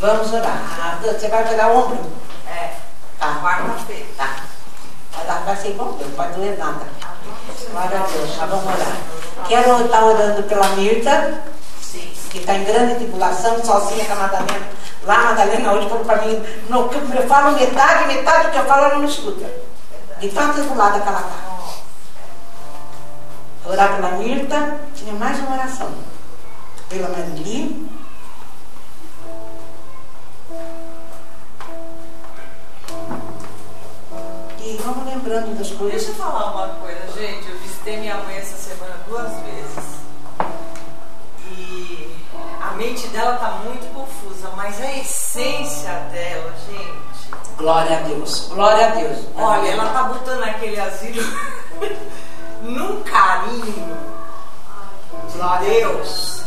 Speaker 1: Vamos orar. Ah, Você vai pegar o ombro?
Speaker 2: É.
Speaker 1: Tá.
Speaker 2: Quarta-feira.
Speaker 1: Tá. Vai dar- Vai ser bom, não pode doer nada. Glória a Deus. Já vamos orar. Quero estar orando pela Mirta,
Speaker 2: Sim.
Speaker 1: que está em grande tribulação, sozinha com a Madalena. Lá a Madalena hoje falou para mim, no, eu falo metade, metade do que eu falo ela não escuta. De tão atribulada que ela está. Orar pela Mirta, tinha mais uma oração. Pela Marili. E vamos lembrando das coisas.
Speaker 2: Deixa eu falar uma coisa, gente. Eu visitei minha mãe essa semana duas vezes. E a mente dela tá muito confusa, mas a essência dela, gente.
Speaker 1: Glória a Deus. Glória a Deus.
Speaker 2: Olha, ela tá botando aquele asilo <laughs> num carinho.
Speaker 1: A
Speaker 2: Deus.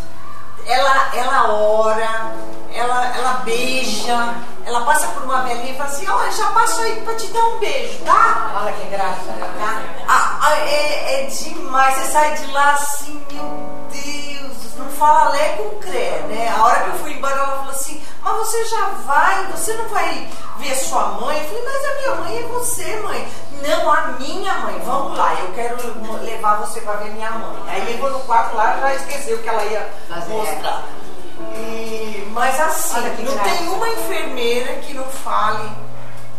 Speaker 2: Ela, ela ora, ela, ela beija, ela passa por uma velhinha e fala assim, olha, já passo aí pra te dar um beijo, tá?
Speaker 1: Olha que graça. Tá?
Speaker 2: Ah, ah, é, é demais, você sai de lá assim, meu Deus, não fala lé com cré, né? A hora que eu fui embora, ela falou assim, mas você já vai, você não vai ver sua mãe? Eu falei, mas a minha mãe é você, mãe. Não, a minha mãe, vamos lá, eu quero levar você pra ver minha mãe. Aí levou no quarto lá, já esqueceu que ela ia
Speaker 1: Fazer.
Speaker 2: mostrar. E, mas assim, não
Speaker 1: graça.
Speaker 2: tem uma enfermeira que não fale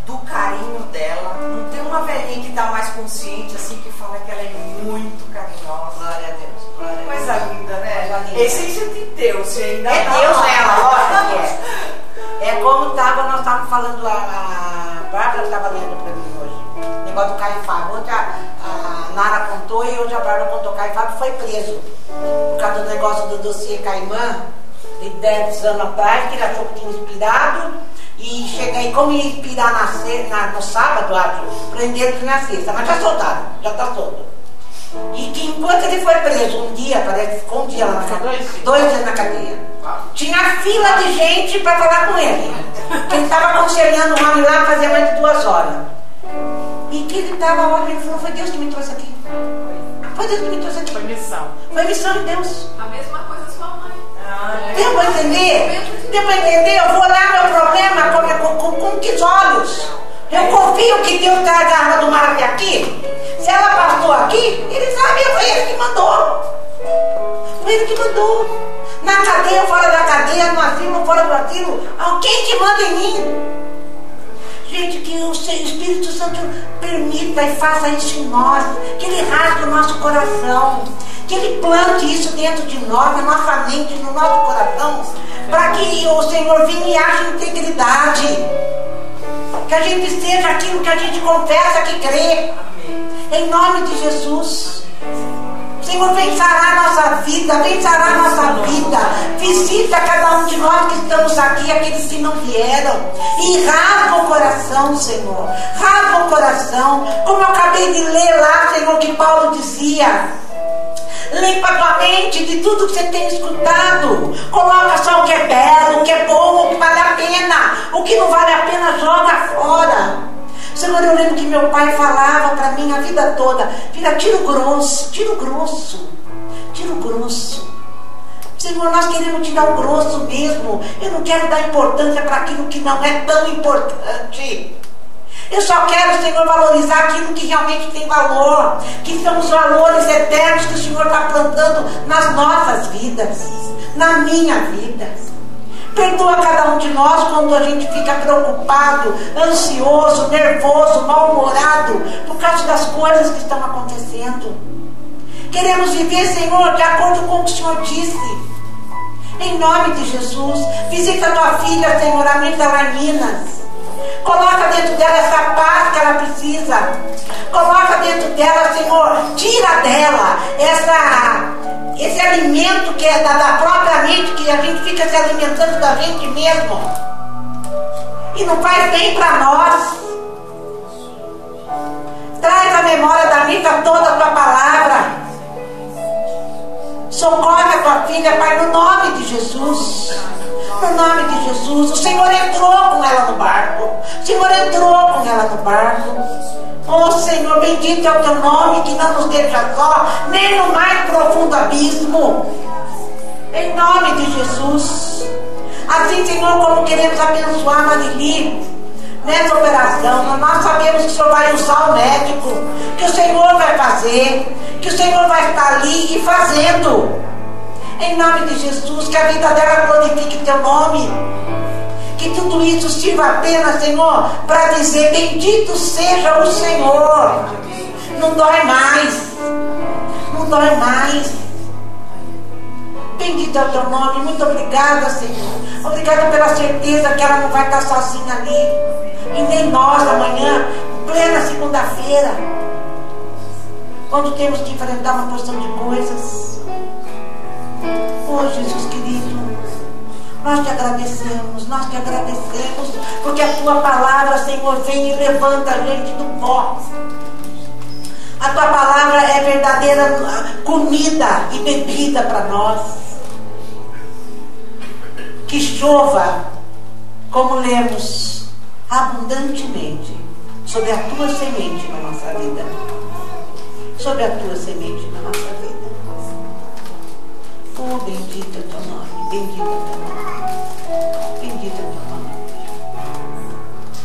Speaker 2: do carinho dela. Não tem uma velhinha que está mais consciente, assim, que fala que ela é muito carinhosa.
Speaker 1: Glória a Deus. Glória a Deus.
Speaker 2: Coisa linda, né?
Speaker 1: Coisa linda.
Speaker 2: Essência de Deus, você ainda
Speaker 1: É
Speaker 2: tá
Speaker 1: Deus que é. <laughs> É como estava, nós estávamos falando, a, a Bárbara estava lendo para mim negócio do Caio Fábio. Ontem a, a Nara contou e hoje a Bárbara contou. O Caio Fábio foi preso por causa do negócio do dossiê Caimã, de 10 anos atrás, que ele achou que tinha inspirado. E chega aí, como ia inspirar na, na, no sábado, acho, prenderam na sexta, mas já soltaram, já está solto. E que enquanto ele foi preso um dia, parece que ficou um dia lá na cadeia, dois dias na cadeia, tinha fila de gente para falar com ele. Que ele estava aconselhando um homem lá fazia mais de duas horas. E que ele estava lá, ele falou, foi Deus que me trouxe aqui. Foi Deus que me trouxe aqui.
Speaker 3: Foi missão.
Speaker 1: Foi missão de Deus.
Speaker 3: A mesma coisa sua mãe.
Speaker 2: Ah, é.
Speaker 1: Deu para entender? Deu para entender? Eu vou olhar meu problema com, com, com, com que olhos? Eu confio que Deus está agarrado do mar até aqui. Se ela passou aqui, ele sabe, foi ele que mandou. Foi ele que mandou. Na cadeia, fora da cadeia, no asilo, fora do asilo, alguém que manda em mim. Gente, que o Espírito Santo permita e faça isso em nós, que Ele rasgue o nosso coração, que Ele plante isso dentro de nós, na nossa mente, no nosso coração, para que o Senhor venha e haja integridade, que a gente seja aquilo que a gente confessa que crê, em nome de Jesus. Senhor, vem sarar nossa vida, vem sarar nossa vida. Visita cada um de nós que estamos aqui, aqueles que não vieram. E rasga o coração, Senhor. Rasga o coração. Como eu acabei de ler lá, Senhor, que Paulo dizia. Limpa a tua mente de tudo que você tem escutado. Coloca só o que é belo, o que é bom, o que vale a pena. O que não vale a pena, joga fora. Senhor, eu lembro que meu pai falava para mim a vida toda: filha, tira o grosso, tira o grosso, tira o grosso. Senhor, nós queremos tirar o grosso mesmo. Eu não quero dar importância para aquilo que não é tão importante. Eu só quero, Senhor, valorizar aquilo que realmente tem valor, que são os valores eternos que o Senhor está plantando nas nossas vidas, na minha vida. Perdoa cada um de nós quando a gente fica preocupado, ansioso, nervoso, mal-humorado por causa das coisas que estão acontecendo. Queremos viver, Senhor, de acordo com o que o Senhor disse. Em nome de Jesus, visita tua filha, Senhor, a Mirta Minas. Coloca dentro dela essa paz que ela precisa. Coloca dentro dela, Senhor, tira dela essa, esse alimento que é da, da própria mente, que a gente fica se alimentando da gente mesmo. E não faz bem para nós. Traz a memória da vida toda a tua palavra. Socorre a tua filha, Pai, no nome de Jesus. No nome de Jesus. O Senhor entrou com ela no barco. O Senhor entrou com ela no barco. Oh Senhor, bendito é o teu nome que não nos deixa só, nem no mais profundo abismo. Em nome de Jesus. Assim, Senhor, como queremos abençoar Marili nessa operação, nós sabemos que o Senhor vai usar o médico, que o Senhor vai fazer, que o Senhor vai estar ali e fazendo. Em nome de Jesus, que a vida dela glorifique teu nome. Que tudo isso sirva apenas, Senhor, para dizer: Bendito seja o Senhor. Não dói mais. Não dói mais. Bendito é o teu nome. Muito obrigada, Senhor. Obrigada pela certeza que ela não vai estar sozinha ali. E nem nós amanhã, plena segunda-feira. Quando temos que enfrentar uma porção de coisas. Oh, Jesus querido. Nós te agradecemos, nós te agradecemos, porque a tua palavra, Senhor, vem e levanta a gente do pó. A tua palavra é verdadeira comida e bebida para nós. Que chova, como lemos, abundantemente sobre a tua semente na nossa vida. Sobre a tua semente na nossa vida. Oh, bendita tua mãe, bendita tua mãe, bendita tua mãe.